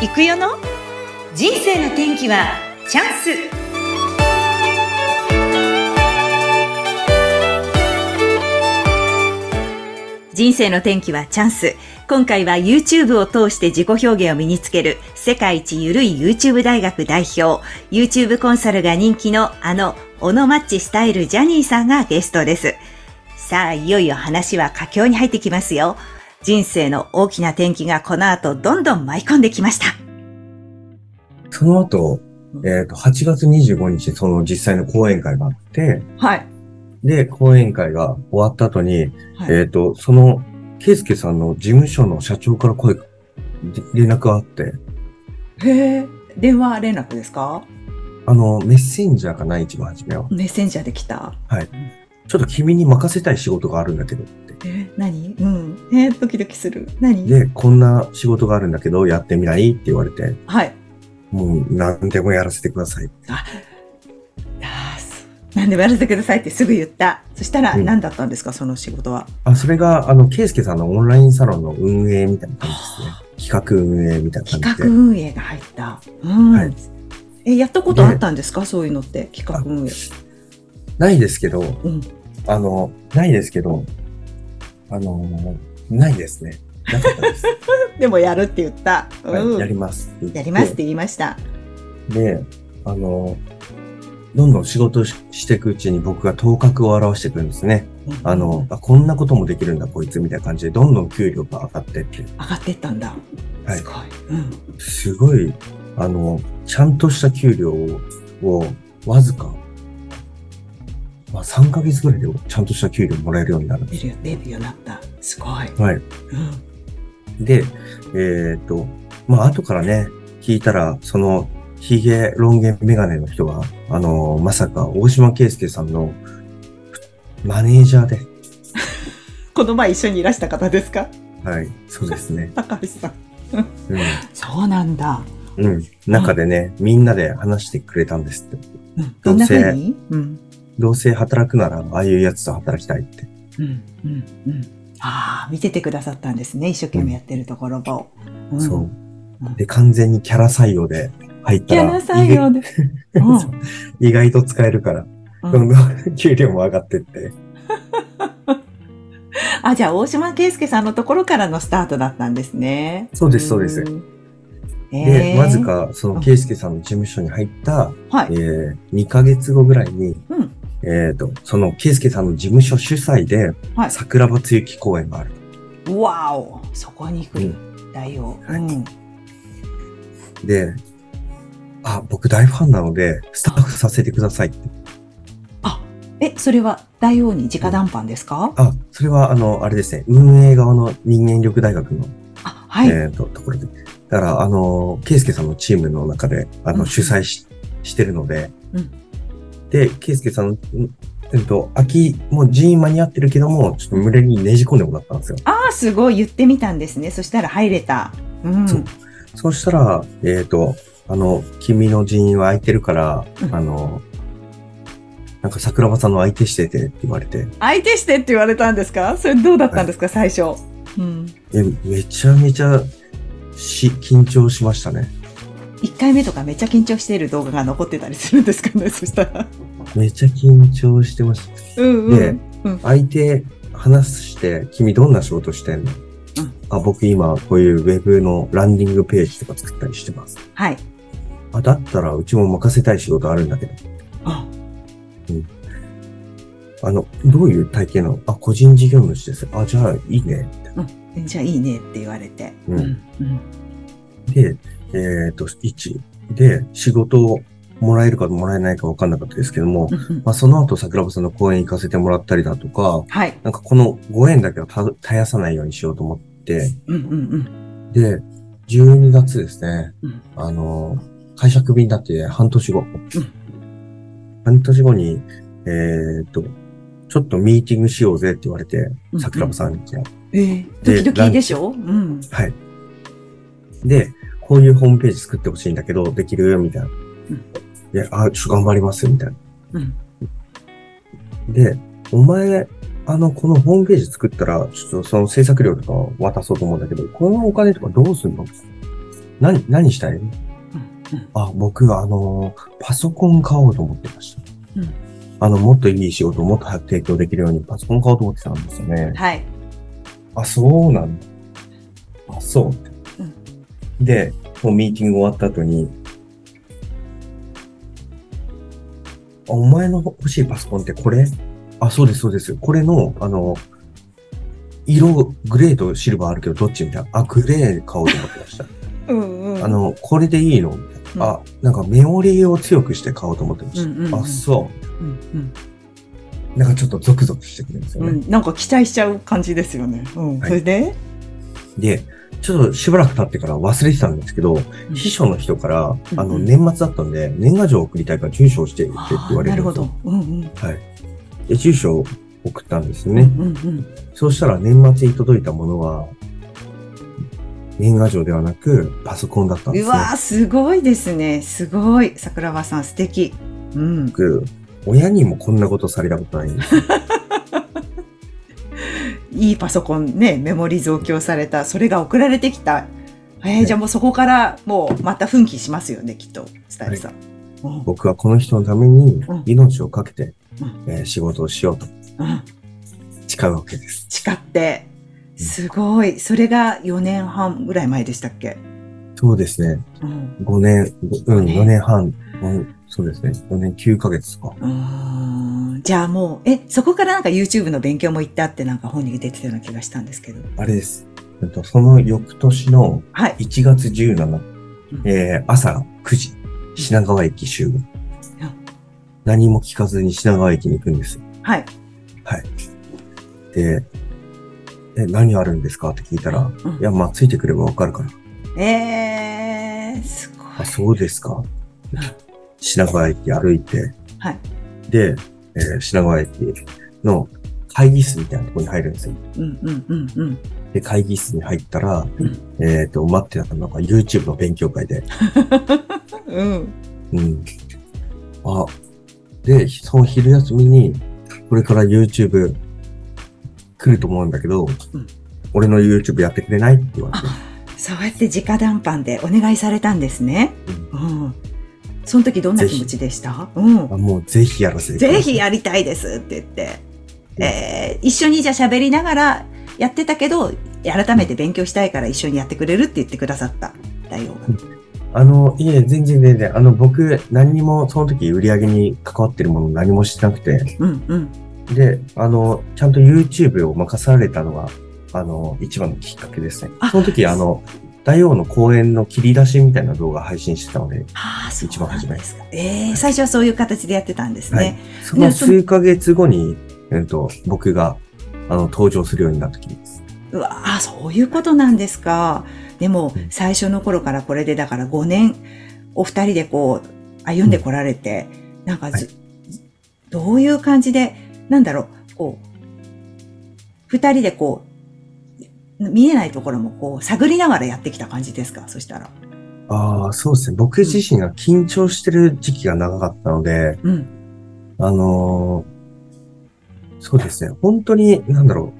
行くよの？人生の天気はチャンス人生の天気はチャンス。今回は YouTube を通して自己表現を身につける世界一ゆるい YouTube 大学代表、YouTube コンサルが人気のあのオノマッチスタイルジャニーさんがゲストです。さあ、いよいよ話は佳境に入ってきますよ。人生の大きな転機がこの後どんどん舞い込んできました。その後、えっ、と、8月25日、その実際の講演会があって、はい。で、講演会が終わった後に、はいえっ、と、その、ケイスケさんの事務所の社長から声連絡があって、へえ、電話連絡ですか？あの、メッセンジャーかな、一番初めは。メッセンジャーで来た。ちょっと君に任せたい仕事があるんだけど。え、何？うん。えドキドキする。何？で、こんな仕事があるんだけど、やってみない？って言われて、はい。もう何でもやらせてください。あ何でもやらせてくださいってすぐ言った。そしたらうん何だったんですか、その仕事は。あ、それが、あの、ケイスケさんのオンラインサロンの運営みたいな感じですね。企画運営みたいな感企じで。画運営が入った。うん。はいえ、やったことあったんですか？そういうのって。企画運営。ないですけど、うん。あの、ないですけど、あの、ないですね。なかったです。でもやるって言った。うん。はい、やります。やりますって言いました。で。で、あの、どんどん仕事ししていくうちに僕が頭角を現していくんですね。あの、あ、こんなこともできるんだ、こいつ、みたいな感じで、どんどん給料が上がってって。上がってったんだ。はいすごい。うん。すごい、あの、ちゃんとした給料を、わずか、まあ3ヶ月ぐらいでちゃんとした給料もらえるようになるんです。出るよ、出るようになった。すごい。はい。うん。で、えっ、と、まあ後からね、聞いたら、その、ヒゲロン毛メガネの人は、あの、まさか大島圭介さんのマネージャーで、この前一緒にいらした方ですか？はい、そうですね。高橋さん。うそうなんだ。ん。うん。中でね、みんなで話してくれたんですって。うん。どんな風に？うん。どうせ働くなら、ああいうやつと働きたいって。うん。うん。うん。ああ、見ててくださったんですね。一生懸命やってるところを。んそう。うんで、完全にキャラ採用で入ったら、キャラ採用で。意うん外 意外と使えるから、うんどんどん給料も上がってって。あ、じゃあ、大島圭介さんのところからのスタートだったんですね。そうですそうですん。で、えーわず。か、その、ケイスケさんの事務所に入った、はい。えー、2ヶ月後ぐらいに、うん。えっ、と、その、ケイスケさんの事務所主催で、はい桜庭つゆき公演がある。わお。そこに来る。大王。はいうん。で、あ、僕大ファンなので、スタッフさせてくださいって。あ、え、それは大王に直談判ですか？あ、それは、あの、あれですね、運営側の人間力大学の、あ、はい。えっ、と、ところで。だから、あの、ケイスケさんのチームの中で、あの、うん主催ししてるので、うんで、ケイスケさんえっと、秋、もう人員間に合ってるけども、ちょっと群れにねじ込んでもらったんですよ。ああ、すごい。言ってみたんですね。そしたら入れた。うん。そうそうしたら、えっ、と、あの、君の人員は空いてるから、うんあの、なんか桜庭さんの相手しててって言われて、相手してって言われたんですか？それどうだったんですか、最初？うん。えめちゃめちゃし、緊張しましたね。1回目とかめっちゃ緊張している動画が残ってたりするんですかね そしたら。めちゃ緊張してました。うんうん。でうん、相手話して、君どんな仕事してんの、うんあ、僕今こういうウェブのランディングページとか作ったりしてます。はい。あ、だったらうちも任せたい仕事あるんだけど。ああの、どういう体系なの？あ、個人事業主です。あ、じゃあいいね。じゃあいいねって言われて。うんうん。で、えっ、と、1。で、仕事をもらえるかもらえないか分かんなかったですけども、うんうんまあ、その後桜庭さんの講演行かせてもらったりだとか、はい。なんかこのご縁だけはた絶やさないようにしようと思って、うんうんうん。で、12月ですね、うんあの、会社クビになって半年後。半年後に、えっ、と、ちょっとミーティングしようぜって言われて、うん桜庭さんに。えー、ドキドキでしょ？うん。はい。で、こういうホームページ作ってほしいんだけど、できる？みたいな。うんで、あ、ちょっと頑張ります？みたいな。うん。で、お前、あの、このホームページ作ったら、ちょっとその制作料とか渡そうと思うんだけど、このお金とかどうすんの？何、何したいうんあ、僕はあの、パソコン買おうと思ってました。うんあの、もっといい仕事をもっと早く提供できるようにパソコン買おうと思ってたんですよね。はい。あ、そうなんだ。あ、そう。で、もうミーティング終わった後に、あお前の欲しいパソコンってこれ？あ、そうです、そうです。これの、あの、色、グレーとシルバーあるけど、どっちみたいな。あ、グレー買おうと思ってました。うんうん。あ、の、これでいいの？みたいなあ、なんかメモリを強くして買おうと思ってました。うんうんうんあ、そうんう。なんかちょっとゾクゾクしてくるんですよね。うんうん。なんか期待しちゃう感じですよね。うん。はいそれで？で、ちょっとしばらく経ってから忘れてたんですけど、うん秘書の人から、あの、うんうん年末だったんで、年賀状を送りたいから住所をしてって言われーなるほど。。うんうん。はい。で、住所を送ったんですね。うんうん。そうしたら年末に届いたものは、年賀状ではなく、パソコンだったんですね。うわーすごいですね。すごい。桜庭さん素敵。うん。僕、親にもこんなことされたことないんですよ。いいパソコンね、メモリ増強された、それが送られてきた。えー、いじゃあもうそこからもうまた奮起しますよね、きっと、スタイルさん。うん僕はこの人のためにうん命をかけて、うんえー仕事をしようとうん。誓うわけです。誓って。すごい。それが4年半ぐらい前でしたっけ？そうですね。うん。5年、うん、ね4年半、うん、そうですね。4年9ヶ月か。うーんじゃあもう、え、そこからなんか YouTube の勉強も行ったってなんか本に出てたような気がしたんですけど。あれです。えっとその翌年のはい。1月17、うんえー朝9時、品川駅集合うん。何も聞かずに品川駅に行くんですよ。はい。はい。で、え、何あるんですかって聞いたら、うんいや、まあ、ついてくればわかるから。えー、すごい。あ、そうですか。品川駅歩いて、はい。で、えー品川駅の会議室みたいなところに入るんですよ。うんうんうんうん。で、会議室に入ったら、うんえっ、と、待ってたのが YouTube の勉強会で、うん。うん。あ、で、その昼休みに、これから YouTube 来ると思うんだけど、うん俺の YouTube やってくれないって言われて、そうやって直談判でお願いされたんですね。うん。その時どんな気持ちでした？うん。あもうぜひやらせてぜひやりたいですって言って。えー、一緒にじゃあ喋りながらやってたけど、改めて勉強したいから一緒にやってくれるって言ってくださった。大王が。あの、いえ、全然全然、あの、僕、何にも、その時売り上げに関わってるもの何もしてなくて、うんうん。で、あの、ちゃんと YouTube を任されたのが、あの、一番のきっかけですねあ。その時、あの、大王の講演の切り出しみたいな動画配信してたので、ああ、そう一番初めですか。ええ最初はそういう形でやってたんですはいね。その数ヶ月後に、えっと、僕が、あの、登場するようになった時です。うわあ、そういうことなんですか。でもうん、最初の頃からこれでだから5年、お二人でこう、歩んでこられて、なんかず、はいどういう感じで、なんだろう、こう、二人でこう、見えないところもこう、探りながらやってきた感じですか？そしたら。ああ、そうですね。僕自身が緊張してる時期が長かったので、うん。あのーそうですね。本当に、なんだろ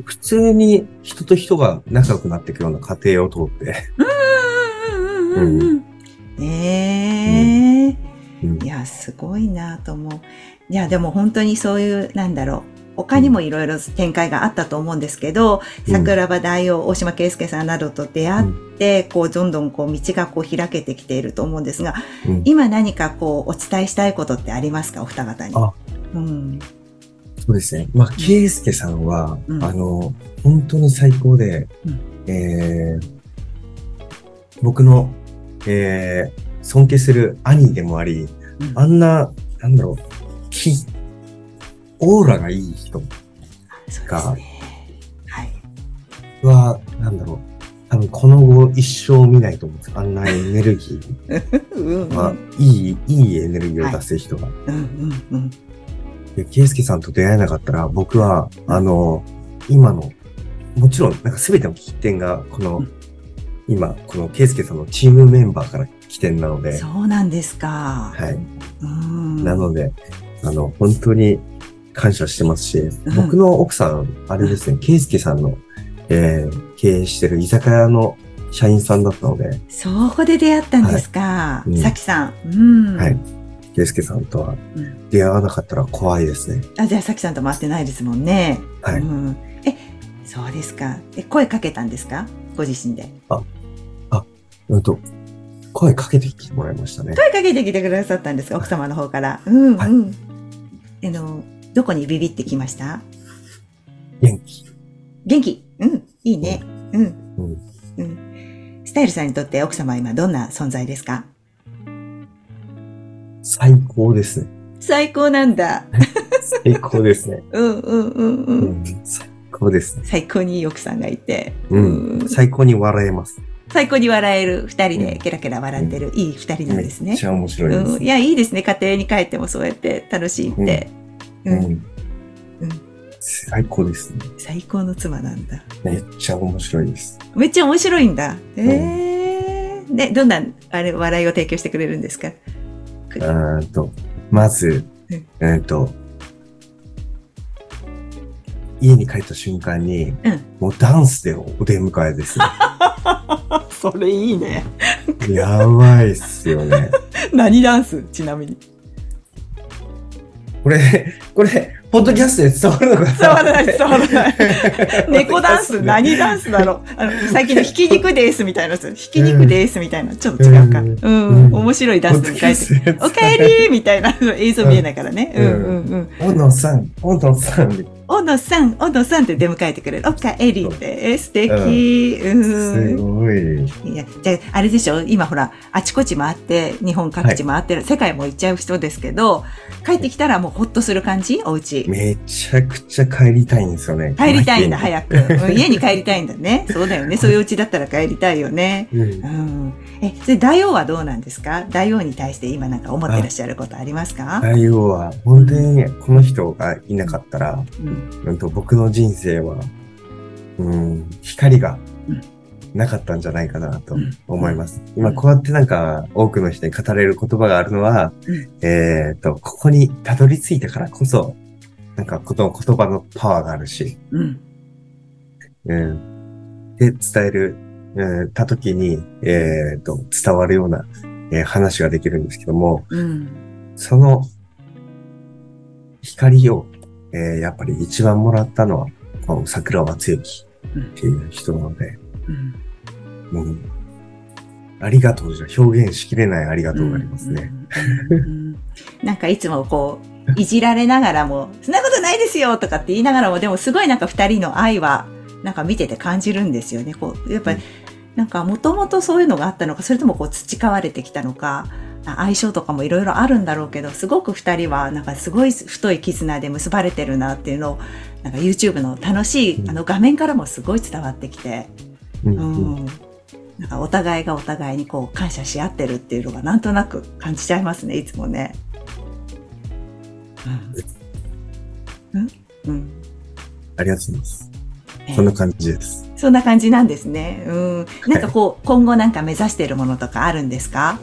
う。普通に人と人が仲良くなっていくような過程を通って、うんうんうんうんうん。ええうんいや、すごいなと思う。いや、でも本当にそういう、なんだろう。他にもいろいろ展開があったと思うんですけど、うん。桜庭大王、大島圭介さんなどと出会って、こう、どんどんこう、道がこう、開けてきていると思うんですが、うん。今何かこう、お伝えしたいことってありますかお二方に？あ。うん。そうですね。まあ、ケイスケさんは、うん。あの、本当に最高で、うん。えー僕の、えー尊敬する兄でもあり、うん。あんな、なんだろう、き、オーラがいい人がね。はい。は、なんだろう、多分この後一生見ないと思う。あんなエネルギ。ーは、いい、いいエネルギーを出す人が。うんうんうん。で、ケイスケさんと出会えなかったら、僕は、あの、今の、もちろん、なんか全ての起点が、この、うん今、このケイスケさんのチームメンバーから起点なので、そうなんですか。はい。うん。なので、あの、本当に感謝してますし、うん僕の奥さん、あれですね、ケイスケさんの、えー経営してる居酒屋の社員さんだったので、そこで出会ったんですか。いうんさきさん。うん。はい。ケイスケさんとはうん出会わなかったら怖いですね。あ、じゃあさきさんとも会ってないですもんね。はいうん、え、そうですか。え、声かけたんですか？ご自身で。うんと、声かけてきてもらいましたね。声かけてきてくださったんですか？奥様の方から。うん、はいうん。あの、どこにビビってきました？元気。元気うん、いいね。うん、うん。うん。スタイルさんにとって奥様は今どんな存在ですか？最高ですね。最高なんだ。最高ですね。うん、うん、うん、う。うんん、最高ですね。最高にいい奥さんがいて。うん。最高に笑えます。最高に笑える二人でうんケラケラ笑ってる、いい二人なんですねめっ。ちゃ面白いですうん、い。や、いいですね。家庭に帰ってもそうやって楽しいって。う。うんん。うん最高ですね。最高の妻なんだ。めっちゃ面白いです。めっちゃ面白いんだ。へえー。で、どんな、あれ、笑いを提供してくれるんですか？うーんと、まずうん、えーっと、家に帰った瞬間に、うんもうダンスでお出迎えですね。それいいね。やばいっすよね。何ダンス？ちなみに。これ、これ、ポッドキャストで伝わるのかな？伝わらない、伝わらない。猫ダンス、何ダンスだろう？あの、最近のひき肉ですみたいなやつ。ひき肉ですみたいな。ちょっと違うか。うんうん、うん面白いダンスに変えて。おかえりみたいな映像見えないからね。うんうんうん。小野さん、小野さん、小野さん、小野さんって出迎えてくれる。おかえりって。え、素敵。すうん。ごい。いや、じゃあ、あれでしょ？今ほら、あちこち回って、日本各地回ってる、世界も行っちゃう人ですけど、帰ってきたらもうほっとする感じ？お家。めちゃくちゃ帰りたいんですよね。帰りたいんだ、い。早く。うん家に帰りたいんだね。そうだよね。そういう家だったら帰りたいよね。うんうん。え、それ大王はどうなんですか？大王に対して今なんか思ってらっしゃることありますか？内容は、本当にね、この人がいなかったら、うん。うんと僕の人生は、うん、光がうんなかったんじゃないかなとうん思います。今こうやってなんか多くの人に語れる言葉があるのは、うんえっ、と、ここにたどり着いたからこそ、なんかこの言葉のパワーがあるし、うん。うん、で、伝える、うん、た時に、えっ、と、伝わるような、えー話ができるんですけども、うん。その光を、えーやっぱり一番もらったのは、この桜庭つゆきっていう人なので、うん。もう、ありがとうじゃ表現しきれないありがとうがありますね。うん。うんうんなんかいつもこう、いじられながらも、そんなことないですよとかって言いながらも、でもすごいなんか二人の愛は、なんか見てて感じるんですよね。こう、やっぱり、なんかもともとそういうのがあったのか、それともこう培われてきたのか、あ相性とかもいろいろあるんだろうけど、すごく二人はなんかすごい太い絆で結ばれてるなっていうのを、なんか YouTube の楽しい、うんあの画面からもすごい伝わってきて、うんううんん。なんかお互いがお互いにこう感謝し合ってるっていうのがなんとなく感じちゃいますね、いつもね。うん。うん。うんありがとうございます。ええそんな感じです。そんな感じなんですね。うん。なんかこう、今後なんか目指しているものとかあるんですか？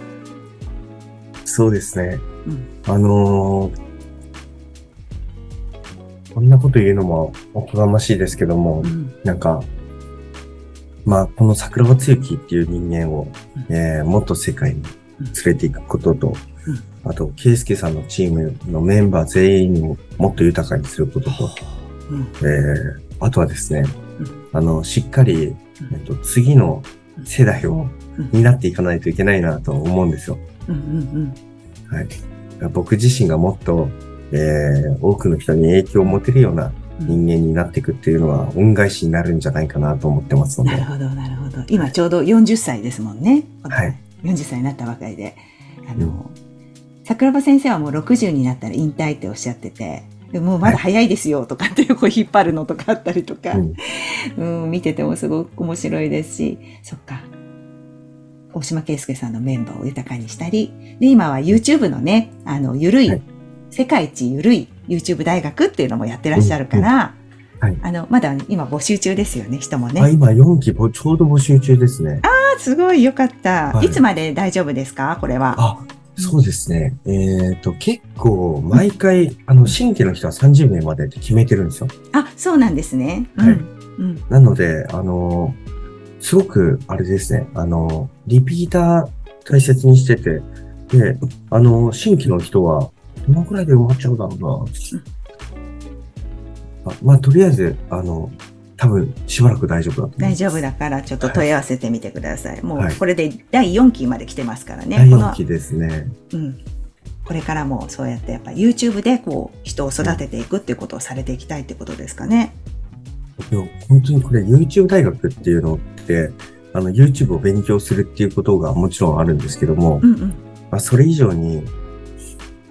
そうですね。うん。あのーこんなこと言うのもおこがましいですけども、うん。なんか、まあ、この桜庭つゆきっていう人間を、うんえーもっと世界に連れていくことと、うんあと、ケイスケさんのチームのメンバー全員をもっと豊かにすることと、うん。えーあとはですねうん、あの、しっかり、えっと、次の世代をうん担っていかないといけないなと思うんですよ。うん。うん。はい。僕自身がもっと、えー多くの人に影響を持てるようなうん。人間になっていくっていうのは恩返しになるんじゃないかなと思ってますので。なるほど、なるほど。今ちょうど40歳ですもんね。はい。40歳になったばかりで。あの、桜庭先生はもう60になったら引退っておっしゃってて、でもうまだ早いですよとかっていうこう引っ張るのとかあったりとか、うんうん、見ててもすごく面白いですし、そっか。大島圭介さんのメンバーを豊かにしたり、で、今は YouTube のね、あの、ゆるい、はい世界一ゆるい YouTube 大学っていうのもやってらっしゃるから、うんはいあの、まだ今募集中ですよね、人もね。あ今4期ぼちょうど募集中ですね。あすごいよかった、はいい。つまで大丈夫ですか？これは。あ、そうですね。えっ、と、結構、毎回、あの、新規の人は30名までって決めてるんですよ。あ、そうなんですね。はいうん。うん。なので、あの、すごく、あれですね、あの、リピーター大切にしてて、で、あの、新規の人は、どのくらいで埋まっちゃうだろうな。あまあ、とりあえず、あの、多分、しばらく大丈夫だと思います。大丈夫だから、ちょっと問い合わせてみてください。もうはい、これで第4期まで来てますからね。第この4期ですね。うん。これからもそうやってやっぱ YouTube でこう人を育てていくっていうことをされていきたいってことですかね。いや本当にこれ YouTube 大学っていうのって、あの YouTube を勉強するっていうことがもちろんあるんですけども、うんうん。まあ、それ以上に、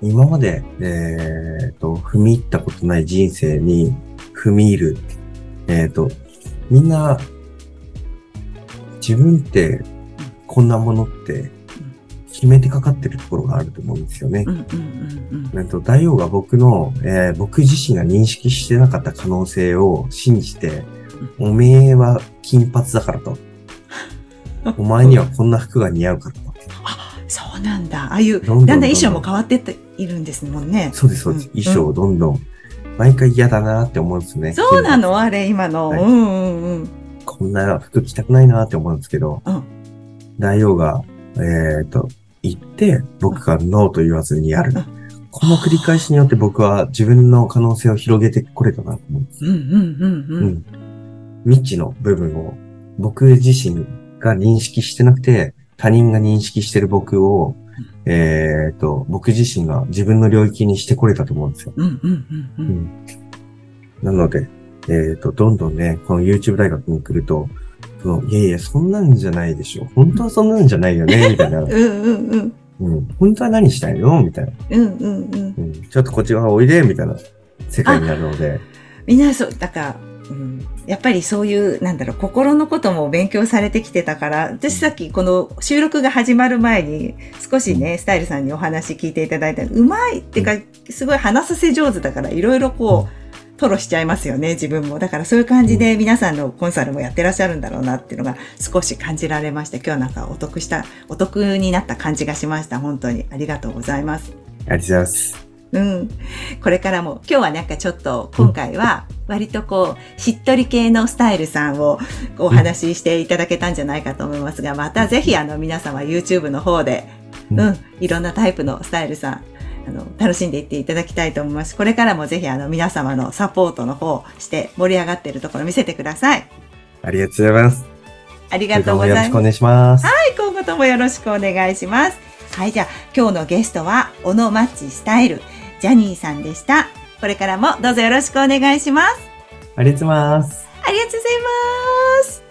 今まで、えっ、と、踏み入ったことない人生に踏み入る。えっ、と、みんな、自分って、こんなものって、決めてかかってるところがあると思うんですよねう。んうんうんうん。えっと、大王が僕の、えー僕自身が認識してなかった可能性を信じて、おめえは金髪だからと。お前にはこんな服が似合うからと。そうなんだ。ああいう、だんだん衣装も変わってっているんですもんね。そうです、そうです。うん衣装をどんどん、毎回嫌だなって思うんですね。そうなの？あれ、今の。はいうんうんうん。こんな服着たくないなって思うんですけど、うん大王が、えっ、と、言って、僕がノーと言わずにやる。うんこの繰り返しによって僕は自分の可能性を広げてこれたなと思うんです。うんうんうんう。うんん。未知の部分を僕自身が認識してなくて、他人が認識してる僕を、えっ、と、僕自身が自分の領域にしてこれたと思うんですよ。うんうんうんう。うんん。なので、えっ、と、どんどんね、この YouTube 大学に来ると、その、いやいや、そんなんじゃないでしょ。本当はそんなんじゃないよね、みたいな。うんうんうん。うん。本当は何したいの？みたいな。うんうんうん。うん。ちょっとこっち側おいで、みたいな世界になるので。みんなそう、だから、うん、やっぱりそういう、なんだろう、心のことも勉強されてきてたから、私さっきこの収録が始まる前に、少しね、スタイルさんにお話聞いていただいたうまいってか、すごい話させ上手だから、いろいろこう、吐露しちゃいますよね、自分も。だからそういう感じで皆さんのコンサルもやってらっしゃるんだろうなっていうのが少し感じられました。今日なんかお得した、お得になった感じがしました。本当にありがとうございます。ありがとうございます。うん。これからも、今日はなんかちょっと、今回は、割とこう、しっとり系のスタイルさんをお話ししていただけたんじゃないかと思いますが、またぜひあの皆様 YouTube の方で、うんうん、いろんなタイプのスタイルさん、あの、楽しんでいっていただきたいと思います。これからもぜひあの皆様のサポートの方して盛り上がっているところ見せてください。ありがとうございます。ありがとうこございます。よろしくお願いします。はい、今後ともよろしくお願いします。はい、じゃあ今日のゲストは、小野マッチスタイル、ジャニーさんでした。これからもどうぞよろしくお願いします。ありがとうございます。ありがとうございます。